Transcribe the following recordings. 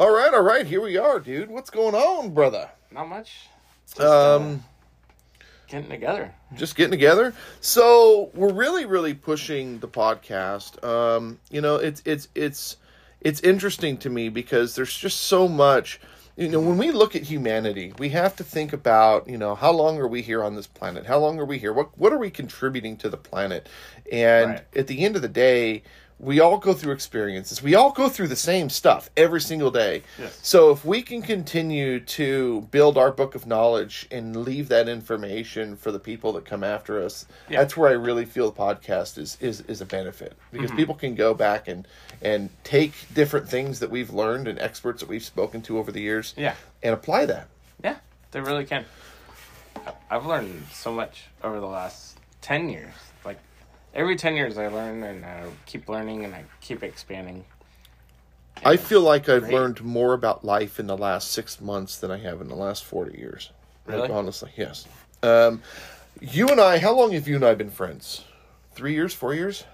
All right, all right. Here we are, dude. What's going on, brother? Not much. Just, uh, Um, getting together. just getting together. So we're really, really pushing the podcast. Um, you know, it's it's it's it's interesting to me because there's just so much. You know, when we look at humanity, we have to think about you know how long are we here on this planet? How long are we here? What what are we contributing to the planet? And Right. at the end of the day. We all go through experiences. We all go through the same stuff every single day. Yes. So if we can continue to build our book of knowledge and leave that information for the people that come after us, Yeah. that's where I really feel the podcast is is is a benefit because Mm-hmm. people can go back and and take different things that we've learned and experts that we've spoken to over the years, Yeah. and apply that. Yeah, they really can. I've learned so much over the last 10 years. Like, every 10 years I learn and I keep learning and I keep expanding. I feel like I've Great. learned more about life in the last six months than I have in the last forty years. Like, Really? honestly, yes. Um, you and I, how long have you and I been friends? Three years, four years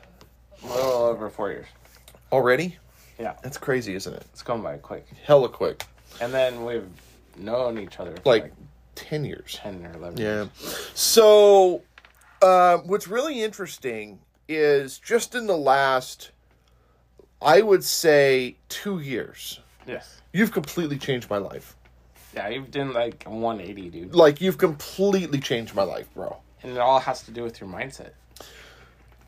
A little over four years. already? Yeah, That's crazy, isn't it? it's going by quick. Hella quick. And then we've known each other for Like, like, ten years. 10 or 11 Yeah. years. So, uh, what's really interesting is just in the last, I would say, two years, Yes. you've completely changed my life. Yeah, you've done like a 180, dude. Like, you've completely changed my life, bro. And it all has to do with your mindset.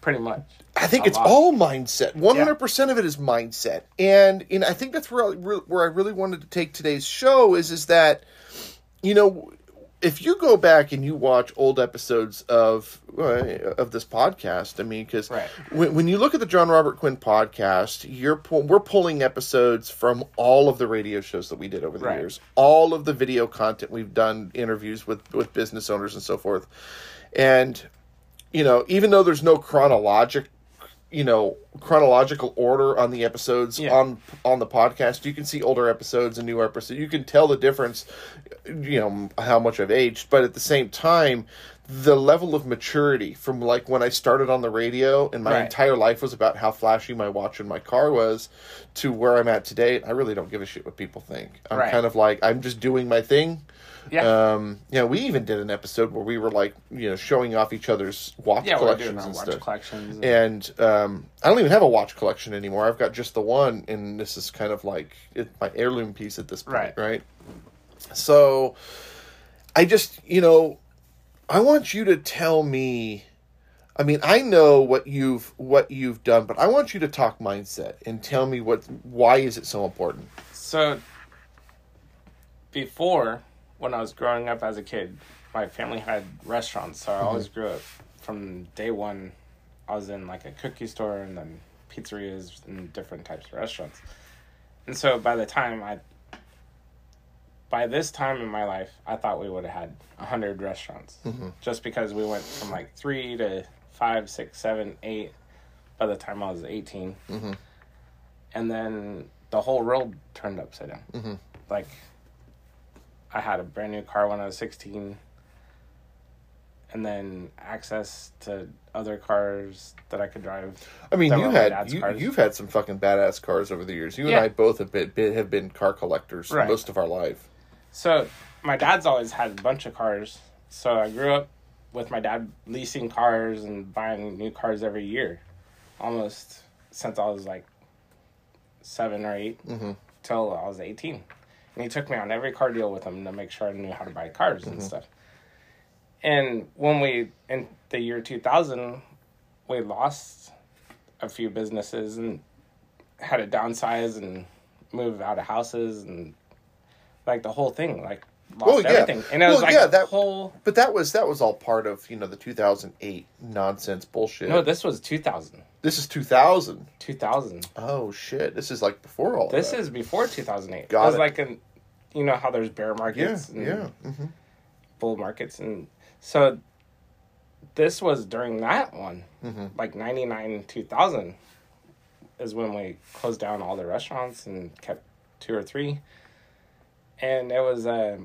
Pretty much. I think it's lot. all mindset. One hundred percent of it is mindset, and and I think that's where I, where I really wanted to take today's show is is that, you know, if you go back and you watch old episodes of uh, of this podcast, I mean, because Right. when, when you look at the Jon Robert Quinn podcast, you're pull, we're pulling episodes from all of the radio shows that we did over the Right. years, all of the video content we've done, interviews with with business owners and so forth, and you know, even though there's no chronologic, you know, chronological order on the episodes Yeah. on on the podcast, you can see older episodes and newer episodes. You can tell the difference, you know, how much I've aged, but at the same time, the level of maturity from like when I started on the radio and my Right. entire life was about how flashy my watch and my car was to where I'm at today, I really don't give a shit what people think. I'm Right. kind of like I'm just doing my thing. Yeah. Um, know, we even did an episode where we were like, you know, showing off each other's watch yeah, we're collections doing and watch stuff. collections. and- And um, I don't even have a watch collection anymore. I've got just the one, and this is kind of like it, my heirloom piece at this point, Right. right? So, I just, you know, I want you to tell me. I mean, I know what you've what you've done, but I want you to talk mindset and tell me what why is it so important? So, before, when I was growing up as a kid, my family had restaurants. So I mm-hmm. always grew up from day one. I was in like a cookie store and then pizzerias and different types of restaurants. And so by the time I, by this time in my life, I thought we would have had a hundred restaurants, mm-hmm. just because we went from like three to five, six, seven, eight. By the time I was 18 mm-hmm. and then the whole world turned upside down. Like, I had a brand new car when I was 16, and then access to other cars that I could drive. I mean, you had you, cars. you've had some fucking badass cars over the years. You and I both have been, been have been car collectors Right. most of our life. So, my dad's always had a bunch of cars. So, I grew up with my dad leasing cars and buying new cars every year, almost since I was like seven or 8 mm-hmm. till I was 18. And he took me on every car deal with him to make sure I knew how to buy cars and mm-hmm. stuff. And when we, in the year 2000, we lost a few businesses and had to downsize and move out of houses and like the whole thing, like lost Oh, yeah. everything. And it was like yeah, that- whole. But that was that was all part of you know the 2008 nonsense bullshit. No, this was 2000. this is 2000. 2000. Oh shit! This is like before all. This that. is before 2008. Got it was it. like an, you know how there's bear yeah markets and yeah. hmm bull markets and so this was during that one Mhm. like 99 2000 is when we closed down all the restaurants and kept two or three and it was uh,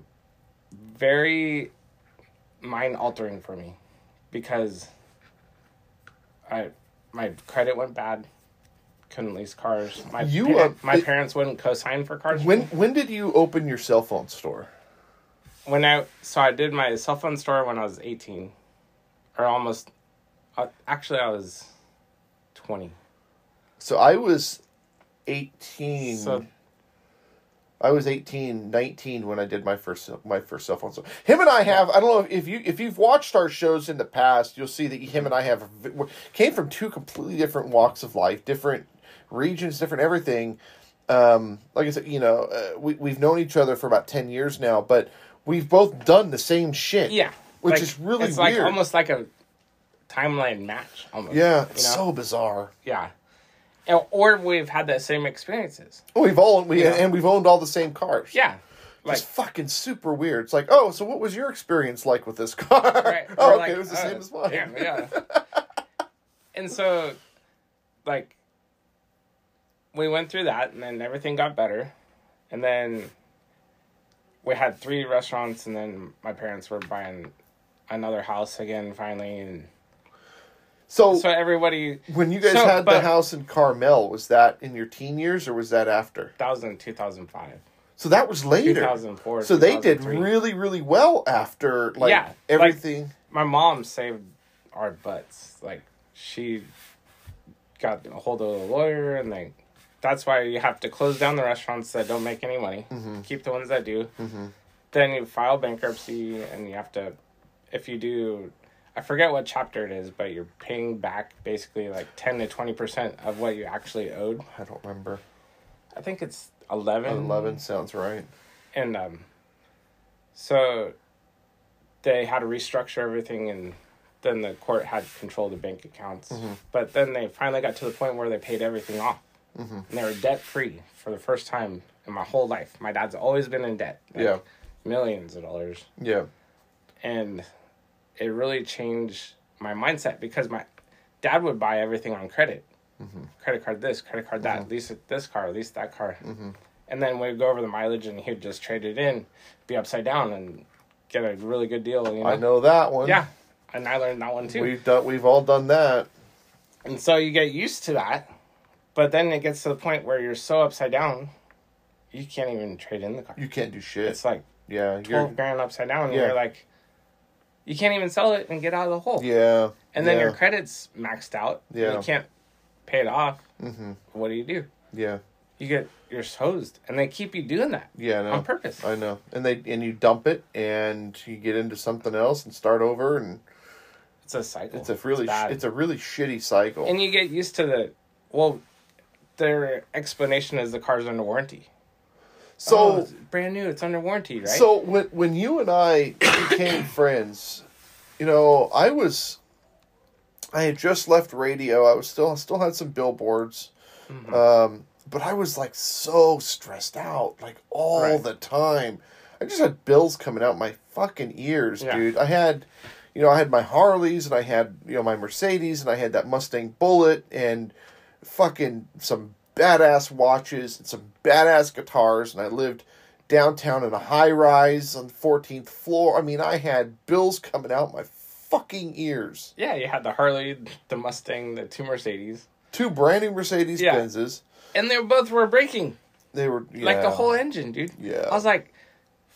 very mind altering for me because i my credit went bad couldn't lease cars. My You, uh, my it- parents wouldn't co-sign for cars. When when did you open your cell phone store? when I so I did my cell phone store when I was eighteen, or almost. Uh, actually, I was twenty. So I was 18. So I was 18, 19 when I did my first my first cell phone. So him and I have I don't know if you if you've watched our shows in the past, you'll see that him and I have came from two completely different walks of life, different regions, different everything. Um, like I said, you know, uh, we we've known each other for about 10 years now, but we've both done the same shit. yeah, Which like, is really it's weird. like almost like a timeline match. Almost. Yeah, you know? so bizarre. yeah. And- Or we've had the same experiences. We've all we Yeah. and we've owned all the same cars. Yeah. Like It's fucking super weird. It's like, oh, so what was your experience like with this car? right. oh, okay, like, it was the uh, same as mine. Yeah, yeah. and so, like, we went through that, and then everything got better, and then we had three restaurants, and then my parents were buying another house again finally, and So, so everybody when you guys so, had the house in Carmel, was that in your teen years or was that after? that was in two thousand five. So that was later. 2004, So they did really, really well after like Yeah, like- everything. my mom saved our butts. Like she got a hold of a lawyer, and they. That's why you have to close down the restaurants that don't make any money. Mm-hmm. Keep the ones that do. Then you file bankruptcy, and you have to. If you do, I forget what chapter it is, but you're paying back basically like ten to twenty percent of what you actually owed. I don't remember. I think it's eleven. Eleven sounds right. and um so they had to restructure everything and then the court had control of the bank accounts Mm-hmm. but then they finally got to the point where they paid everything off Mm-hmm. and they were debt free for the first time in my whole life my dad's always been in debt like, Yeah. millions of dollars Yeah. and it really changed my mindset because my dad would buy everything on credit mm-hmm. credit card this credit card that mm-hmm. lease it this car lease that car mm-hmm. and then we'd go over the mileage and he'd just trade it in be upside down and get a really good deal you know, I know that one. yeah and i learned that one too We've done we've all done that. and so you get used to that but then it gets to the point where you're so upside down you can't even trade in the car You can't do shit. it's like yeah, 12 you're grand upside down and Yeah. you're like you can't even sell it and get out of the hole yeah. and then yeah, your credit's maxed out. Yeah. You can't pay it off. Mm-hmm. What do you do? Yeah. You get you're hosed, and they keep you doing that Yeah, on purpose. I know. And they and you dump it and you get into something else and start over and It's a cycle. it's a really sh- it's a really shitty cycle. and you get used to the well. Their explanation is the car's under warranty. So Oh, brand new. It's under warranty, right? So when when you and I became friends, you know, I was I had just left radio. I was still I still had some billboards. Mm-hmm. Um but I was like so stressed out like all Right. the time. I just had bills coming out my fucking ears, Yeah. dude. I had you know, I had my Harleys and I had, you know, my Mercedes and I had that Mustang Bullitt and fucking some badass watches and some badass guitars and I lived downtown in a high rise on the 14th floor. I mean, I had bills coming out my fucking ears. yeah, you had the Harley, the Mustang, the two Mercedes, Two brand new Mercedes Yeah. Benzes. and they both were breaking. They were Like the whole engine, dude. Yeah. I was like,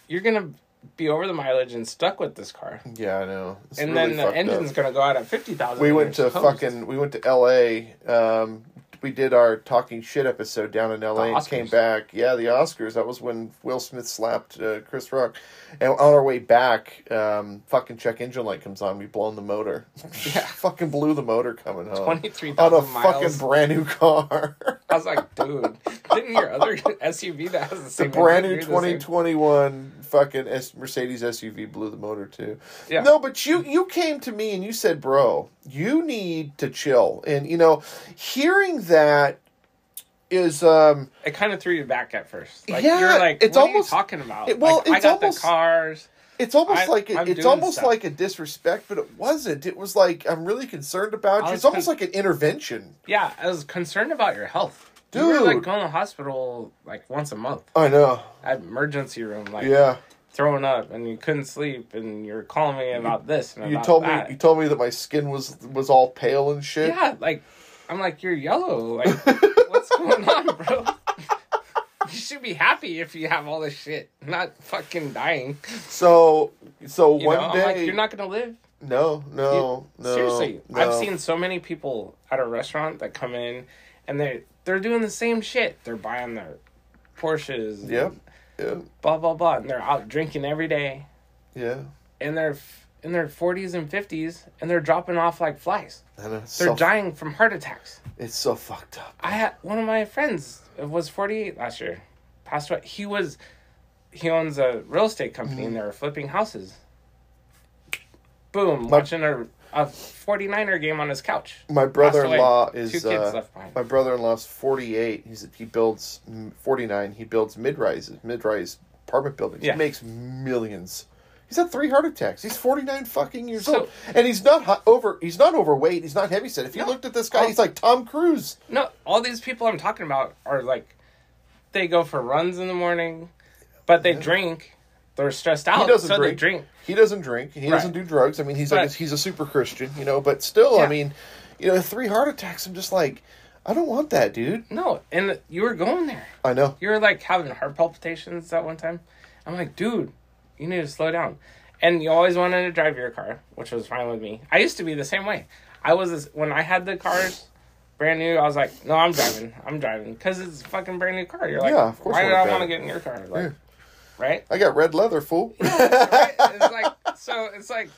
you're gonna be over the mileage and stuck with this car. Yeah, I know. It's and really then the engine's up. gonna go out at fifty thousand. We went to fucking. We went to L.A. Um, we did our talking shit episode down in L.A. And came back. Yeah, the Oscars. That was when Will Smith slapped uh, Chris Rock. And on our way back, um, fucking check engine light comes on. We blown the motor. Yeah. fucking blew the motor coming home. twenty three on a thousand fucking brand new car. I was like, dude, didn't your other SUV that has the the brand new the same- 2021 fucking S- Mercedes SUV blew the motor too. Yeah. No, but you you came to me and you said, "Bro, you need to chill." And you know, hearing that is um It kind of threw you back at first. Like Yeah, you're like, it's what almost- are you talking about? it- well, like, I got almost- the cars. it's almost I- like a, it's almost stuff. like a disrespect, but it wasn't. It was like I'm really concerned about you. It's almost con- like an intervention. Yeah, I was concerned about your health. You were like going to the hospital like once a month I know. at emergency room, like Yeah. throwing up, and you couldn't sleep, and you're calling me about this and You about told that. me you told me that my skin was was all pale and shit. yeah, like I'm like you're yellow. Like What's going on, bro? you should be happy if you have all this shit, not fucking dying. So so You one know, day like, you're not gonna live. no no no Seriously, no. I've seen so many people at a restaurant that come in and they they're doing the same shit. They're buying their Porsches. Yep. Yeah. Blah blah blah, and they're out drinking every day, Yeah. and they're in their forties and fifties, and they're dropping off like flies. They're so, dying from heart attacks. it's so fucked up. I had one of my friends was 48 last year, passed away. He was, he owns a real estate company mm-hmm. and they were flipping houses. Boom, watching a, a 49er game on his couch. My brother-in-law is Two kids uh, left behind. my brother-in-law's 48. He's he builds mm, 49. He builds mid-rises, mid-rise apartment buildings. Yeah. He makes millions. He's had three heart attacks. He's 49 fucking years So- old, and he's not hi- over. He's not overweight. He's not heavy set. If you No. looked at this guy, Oh. he's like Tom Cruise. No, all these people I'm talking about are like, they go for runs in the morning, but they drink. They're stressed out, He doesn't so drink. drink. He doesn't drink. He Right. doesn't do drugs. I mean, he's like he's a super Christian, you know. But still, I mean, you know, three heart attacks. I'm just like, I don't want that, dude. No, and you were going there. I know. you were like having heart palpitations that one time. I'm like, dude, you need to slow down. And you always wanted to drive your car, which was fine with me. I used to be the same way. I was this, when I had the cars brand new. I was like, no, I'm driving. I'm driving because it's a fucking brand new car. You're like, Yeah, of course why I did I want to get in your car? Like, Yeah. Right? I got red leather, fool. right? It's like so. It's like,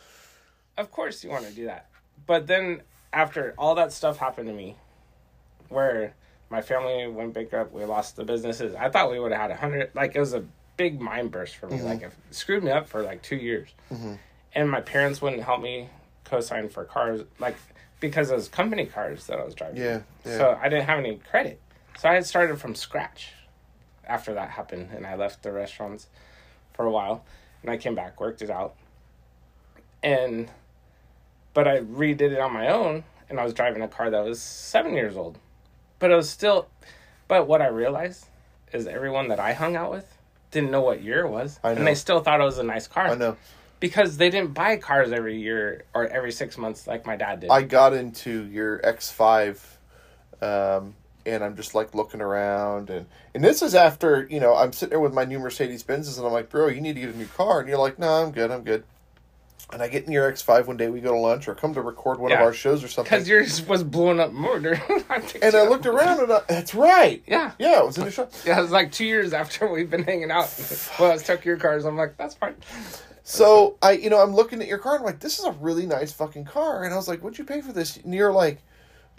of course you want to do that, but then after all that stuff happened to me, where my family went bankrupt, we lost the businesses. I thought we would have had a hundred. Like it was a big mind burst for me. Mm-hmm. Like it screwed me up for like two years, mm-hmm. and my parents wouldn't help me co-sign for cars, like because it was company cars that I was driving. Yeah, yeah. So I didn't have any credit, so I had started from scratch. After that happened, and I left the restaurants for a while, and I came back, worked it out, and but I redid it on my own, and I was driving a car that was seven years old, but it was still. But what I realized is everyone that I hung out with didn't know what year it was, I know. and they still thought it was a nice car I know. because they didn't buy cars every year or every six months like my dad did. I got into your X5, um, and I'm just like looking around, and and this is after you know I'm sitting there with my new Mercedes Benzes, and I'm like, bro, you need to get a new car, and you're like, no, I'm good, I'm good. And I get in your X5 one day, we go to lunch or come to record one of our shows or something. because yours was blown up more. dude. I picked and I looked around, and I, that's right. Yeah. yeah, it was in the shop. Yeah, it was like two years after we've been hanging out. well, I took your cars. I'm like, that's fine. So I, you know, I'm looking at your car. and I'm like, this is a really nice fucking car. And I was like, what'd you pay for this? And you're like,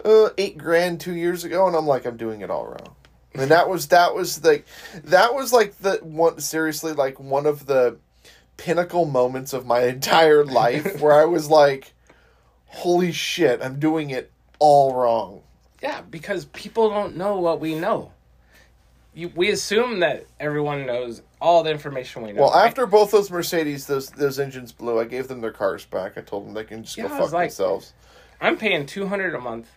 uh, eight grand two years ago. And I'm like, I'm doing it all wrong. And that was that was like that was like the one seriously like one of the pinnacle moments of my entire life where I was like, holy shit, I'm doing it all wrong. Yeah, because people don't know what we know. You, we assume that everyone knows all the information we know. Well, right? after both those Mercedes, those those engines blew, I gave them their cars back. I told them they can just Yeah, go fuck like- themselves. I'm paying two hundred a month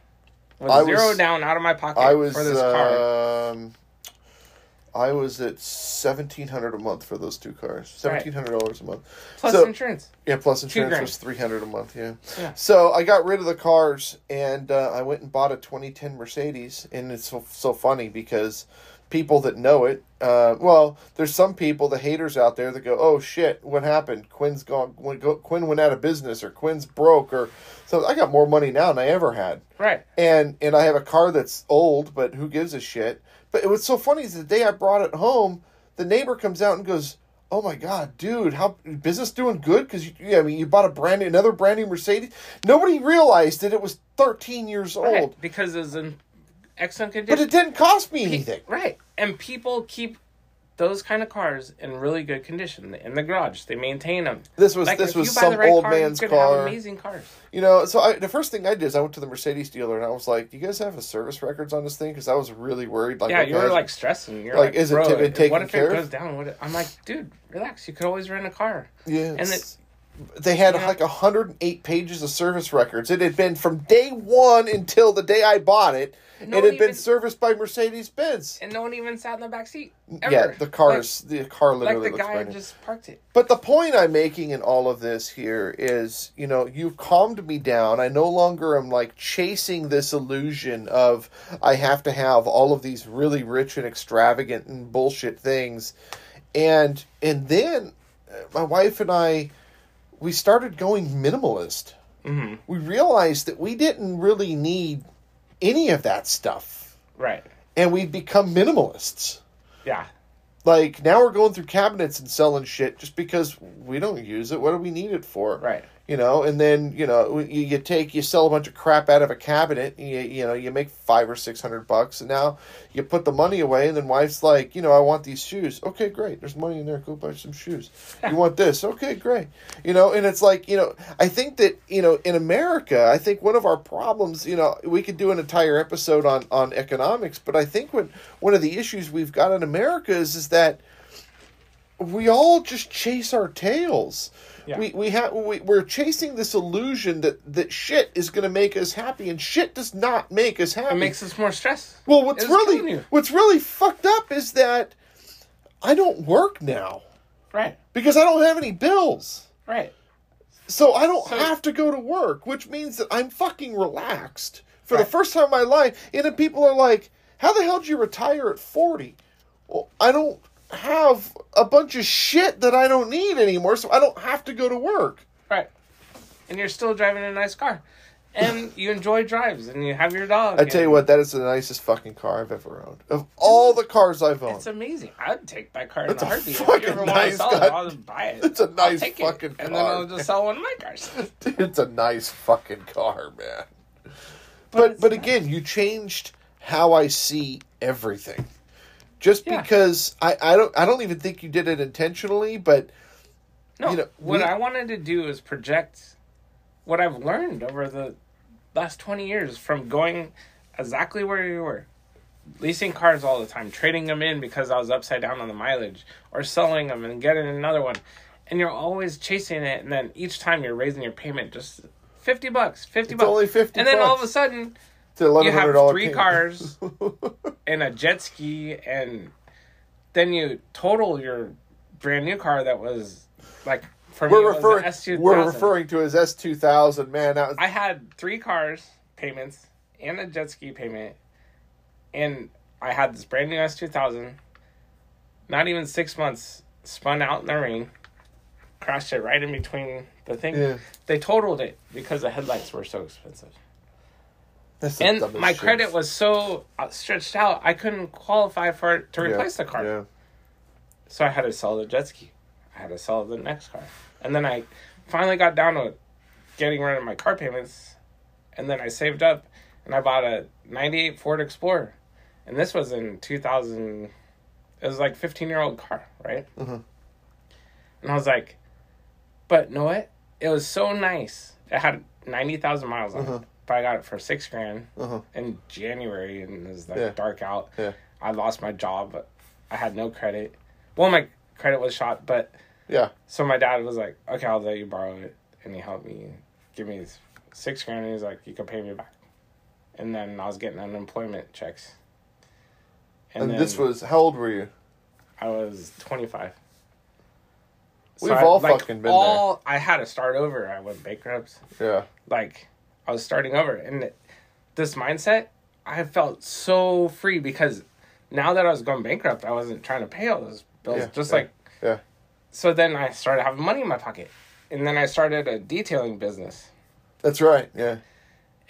with I zero was- down out of my pocket I was for this car. um, I was at seventeen hundred a month for those two cars. Seventeen hundred dollars a month. Plus so- insurance. Yeah, plus insurance was three hundred a month. Yeah. Yeah. So I got rid of the cars and uh, I went and bought a twenty ten Mercedes, and it's so, so funny because people that know it, uh, well, there's some people, the haters out there that go, "Oh shit, what happened? Quinn's gone. Quinn go- Quinn went out of business, or Quinn's broke, or so." I got more money now than I ever had Right. and and I have a car that's old, but who gives a shit? But it was so funny is the day I brought it home, the neighbor comes out and goes, "Oh my god, dude, how business doing good? Because you, yeah, I mean, you bought a brand new, another brand new Mercedes. Nobody realized that it was thirteen years Right. old, Because it's in excellent condition. but it didn't cost me anything. Right. And people keep those kind of cars in really good condition in the garage. They maintain them. This was Like, this was some right old car, man's you could have car. amazing cars. You know, so I, the first thing I did is I went to the Mercedes dealer and I was like, "Do you guys have a service records on this thing?" Because I was really worried. Like, yeah, okay, you were like stressing. You're Like, like, is it t- taken what if care it goes down? What? if, I'm like, dude, relax. You could always rent a car. yeah, And it's- it, they had Yeah. like 108 pages of service records. It had been from day one until the day I bought it. No it had been serviced by Mercedes Benz. and no one even sat in the back seat. Ever. Yeah, the car Like- is the car like literally the looks guy brand new. just parked it. But the point I'm making in all of this here is, you know, you've calmed me down. I no longer am like chasing this illusion of I have to have all of these really rich and extravagant and bullshit things. And and then uh, my wife and I we started going minimalist. hmm We realized that we didn't really need any of that stuff. Right. And we've become minimalists Yeah. like now we're going through cabinets and selling shit just because we don't use it. What do we need it for? Right. You know, and then you know you, you take you sell a bunch of crap out of a cabinet. You you know you make five or six hundred bucks, and now you put the money away, and then wife's like, you know, I want these shoes. Okay, great. There's money in there. Go buy some shoes. You want this? Okay, great. You know, and it's like you know, I think that you know in America, I think one of our problems, you know, we could do an entire episode on on economics, but I think when one of the issues we've got in America is is that we all just chase our tails. Yeah. We we have we, we're chasing this illusion that that shit is going to make us happy, and shit does not make us happy. It makes us more stressed. well, what's it's really what's really fucked up is that I don't work now Right. because I don't have any bills. Right. So I don't So- have to go to work, which means that I'm fucking relaxed for Right. the first time in my life. And then people are like, "How the hell did you retire at 40?" Well, I don't have a bunch of shit that I don't need anymore, so I don't have to go to work. Right. And you're still driving a nice car. And you enjoy drives and you have your dog. I tell you what, that is the nicest fucking car I've ever owned. Of all the cars I've owned, It's amazing. I'd take that car in It's a a heartbeat. If fucking you ever nice want to sell it, I'll just buy it. It's a nice fucking it, And then I'll just sell one of my cars. it's a nice fucking car, man. But But but nice. again, you changed how I see everything. Just Yeah. because I, I don't I don't even think you did it intentionally, but No, You know, what we- I wanted to do is project what I've learned over the last 20 years from going exactly where you were. Leasing cars all the time, trading them in because I was upside down on the mileage, or selling them and getting another one. And you're always chasing it, and then each time you're raising your payment just 50 bucks, 50 It's bucks. only 50 And then all of a sudden, it's eleven you hundred have dollars. three cars and a jet ski, and then you total your brand new car that was like for We're an referring S2000. we're referring to as S two thousand. Man, that was I had three cars payments and a jet ski payment, and I had this brand new S2000. Not even six months, spun out in the rain, crashed it right in between the thing. Yeah. They totaled it because the headlights were so expensive. And my shit. credit was so uh, stretched out, I couldn't qualify for it to Yeah, replace the car. Yeah. So I had to sell the jet ski. I had to sell the next car. And then I finally got down to getting rid of my car payments. And then I saved up and I bought a 98 Ford Explorer. And this was in 2000. It was like 15 year old car, right? Mhm. And I was like, but know what? It was so nice. It had 90,000 miles on Uh-huh. it. I got it for six grand Uh-huh. in January and it was like Yeah. dark out. Yeah. I lost my job. I had no credit. Well, my credit was shot, but Yeah. so my dad was like, "Okay, I'll let you borrow it," and he helped me give me six grand. And he's like, "You can pay me back." And then I was getting unemployment checks. And, then this was how old were you? I was twenty five. We've all fucking been all, I had to start over. I went bankrupt. Yeah. like I was starting over. And this mindset, I felt so free because now that I was going bankrupt, I wasn't trying to pay all those bills. Yeah, just yeah, like yeah. So then I started having money in my pocket, and then I started a detailing business. That's right. Yeah.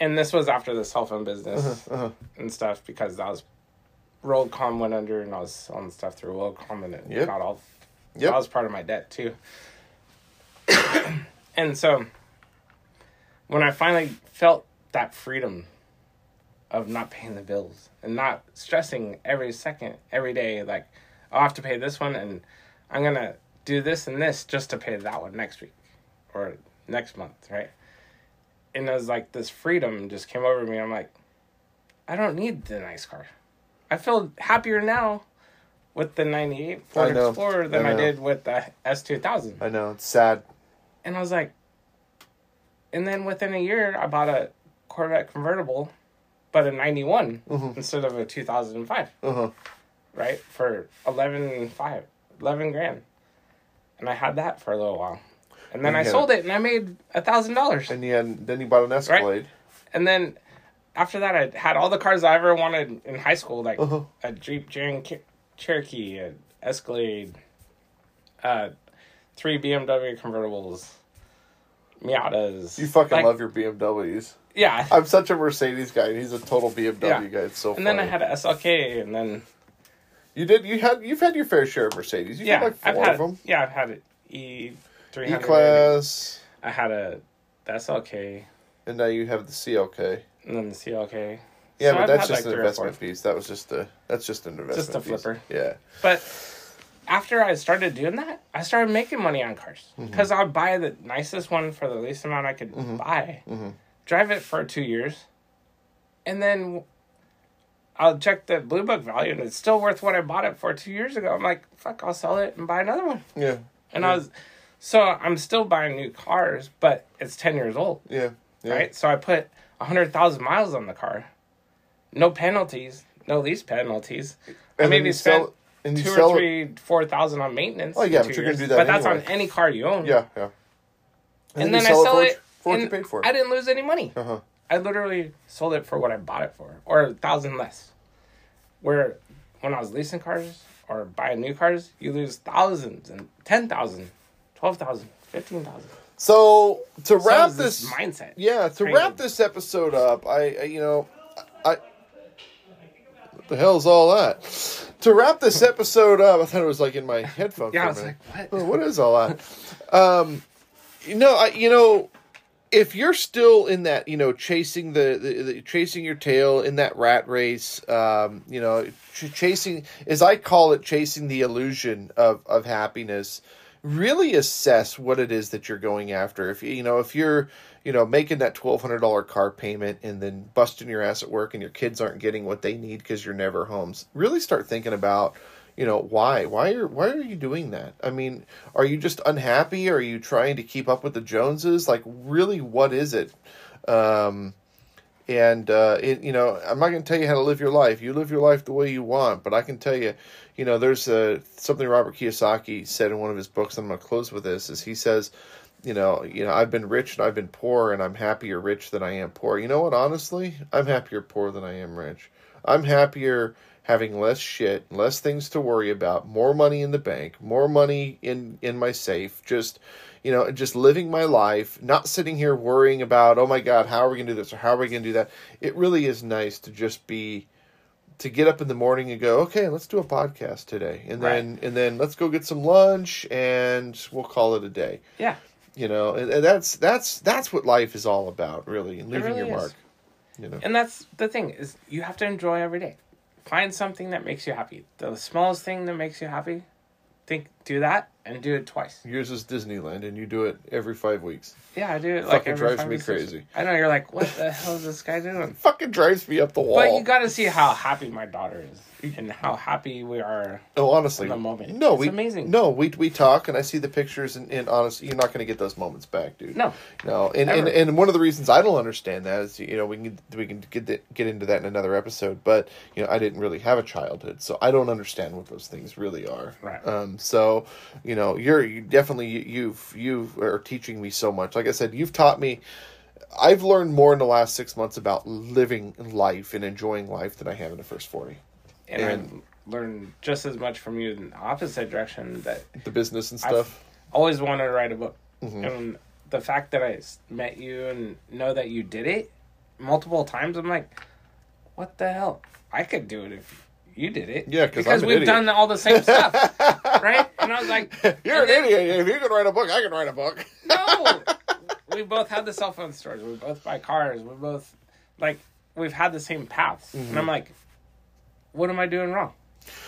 And this was after the cell phone business Uh-huh. and stuff because that was WorldCom went under and I was selling stuff through WorldCom and it Yep. got all Yep. that was part of my debt too. and so when I finally felt that freedom of not paying the bills and not stressing every second, every day, like I'll have to pay this one and I'm gonna do this and this just to pay that one next week or next month, right? And it was like this freedom just came over me. I'm like, I don't need the nice car. I feel happier now with the 98 Ford. Explorer than I I, did with the S2000. I know. It's sad. And I was like, and then within a year, I bought a Corvette convertible, but a 91 instead of a 2005, Uh-huh. right? For 11, 5, 11 grand. And I had that for a little while. And then And I sold it and I made a thousand dollars. And then, then you bought an Escalade. And then after that, I had all the cars I ever wanted in high school, like Uh-huh. a Jeep Grand Cherokee, an Escalade, uh, three BMW convertibles, Miatas. You fucking Like, love your BMWs. Yeah. I'm such a Mercedes guy, and he's a total BMW Yeah. guy. It's so and funny. then I had an SLK, and then you did you had you've had your fair share of Mercedes. You've yeah, had like I've four had of them. yeah, I've had an E three E class, I had a the SLK, and now you have the CLK. and then the CLK. Yeah, So but I've that's just like, an investment piece. That was just a that's just an investment. Just a piece. flipper. Yeah. But after I started doing that, I started making money on cars Mm-hmm. because I'd buy the nicest one for the least amount I could buy, Mm-hmm. drive it for two years, and then I'll check the blue book value, and it's still worth what I bought it for two years ago. I'm like, fuck, I'll sell it and buy another one. Yeah. And I was, so I'm still buying new cars, but it's ten years old, Yeah. Yeah. right? So I put hundred thousand miles on the car, no penalties, no lease penalties. I And then maybe spent sell and two sell or three, four thousand on maintenance. Oh, yeah, but you're gonna do that But that's on any car you own. Yeah. Yeah. and, you then I sell it. for what you paid for. I didn't lose any money. Uh huh. I literally sold it for what I bought it for, or a thousand less. Where when I was leasing cars or buying new cars, you lose thousands and ten thousand, twelve thousand, fifteen thousand. So to wrap is this, mindset. yeah, to Crazy. wrap this episode up, I, I you know, the hell's all that? To wrap this episode up, I thought it was like in my headphones. Yeah, I was minute. like, what? Oh, what is all that? um, you know, I, you know, if you're still in that, you know, chasing the, the, the chasing your tail in that rat race, um, you know, ch- chasing, as I call it, chasing the illusion of of happiness. Really assess what it is that you're going after. If you you know, if you're you know making that twelve hundred dollar car payment and then busting your ass at work and your kids aren't getting what they need because you're never home, really start thinking about you know why? Why are why are you doing that? I mean are you just unhappy? Are you trying to keep up with the joneses? Like really what is it? Um and uh it, you know i'm not going to tell you how to live your life. You live your life the way you want but i can tell you you know there's uh something robert kiyosaki said in one of his books i'm going to close with this is he says you know you know i've been rich and i've been poor and i'm happier rich than i am poor. You know what honestly? I'm happier poor than i am rich. I'm happier having less shit, less things to worry about, more money in the bank, more money in in my safe, just you know, just living my life, not sitting here worrying about, oh my god, how are we going to do this or how are we going to do that? It really is nice to just be to get up in the morning and go, okay, let's do a podcast today. And then and then let's go get some lunch and we'll call it a day. Yeah. You know, and, and that's that's that's what life is all about, really, and leaving really your is. mark. You know. And that's the thing is you have to enjoy every day. Find something that makes you happy. The smallest thing that makes you happy, think do that and do it twice. Yours is Disneyland, and you do it every five weeks. Yeah, I do it like Fucking every drives me crazy. I know you're like, what the hell is this guy doing? Fucking drives me up the wall. But you got to see how happy my daughter is and how happy we are. Oh, honestly, in the moment. No, It's we amazing. No, we we talk, and I see the pictures, and, and honestly, you're not going to get those moments back, dude. No. no, and, and and one of the reasons I don't understand that is, you know, we can we can get the, get into that in another episode, but you know, I didn't really have a childhood, so I don't understand what those things really are. Right. Um. So, you know, you're you definitely you, you've you are teaching me so much. Like I said, you've taught me. I've learned more in the last six months about living life and enjoying life than I have in the first forty. And, And- I learned just as much from you in the opposite direction that The business and I've stuff. always wanted to write a book. Mm-hmm. And the fact that I met you and know that you did it multiple times, I'm like, what the hell? I could do it if you did it. Yeah, because we've idiot. done all the same stuff, right? And I was like, You're an then- idiot. If you can write a book, I can write a book. No, we both had the cell phone stores. We both buy cars. We both like we've had the same paths, and mm-hmm. I'm like, what am I doing wrong?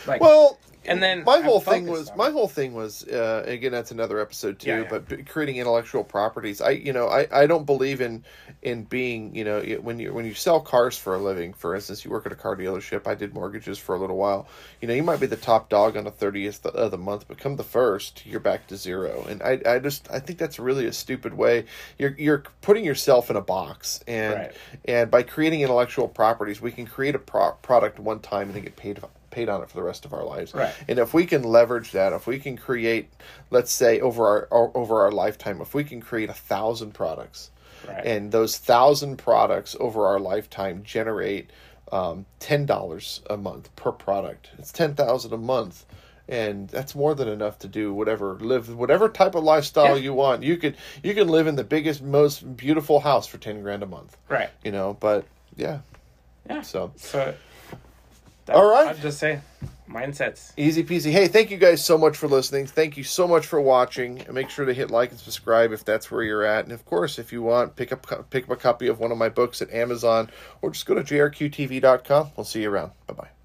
Like, Well, And then my whole thing was my whole thing was uh, again that's another episode too. Yeah, yeah. But creating intellectual properties, I you know I, I don't believe in in being you know when you when you sell cars for a living. For instance, you work at a car dealership. I did mortgages for a little while. You know, you might be the top dog on the thirtieth of the month, but come the first, you're back to zero. And I I just I think that's really a stupid way. You're you're putting yourself in a box, and Right. and by creating intellectual properties, we can create a pro- product one time and then get paid paid on it for the rest of our lives. Right. And if we can leverage that, if we can create, let's say over our over our lifetime, if we can create a thousand products, Right. and those thousand products over our lifetime generate um, ten dollars a month per product, it's ten thousand a month. And that's more than enough to do whatever live whatever type of lifestyle Yeah. you want. You could you can live in the biggest, most beautiful house for ten grand a month. right. You know, but yeah. Yeah. So So, that, All right. I'd just say mindsets. Easy peasy. Hey, thank you guys so much for listening. Thank you so much for watching. And make sure to hit like and subscribe if that's where you're at. And of course, if you want, pick up pick up a copy of one of my books at Amazon or just go to jrqtv.com. We'll see you around. Bye bye.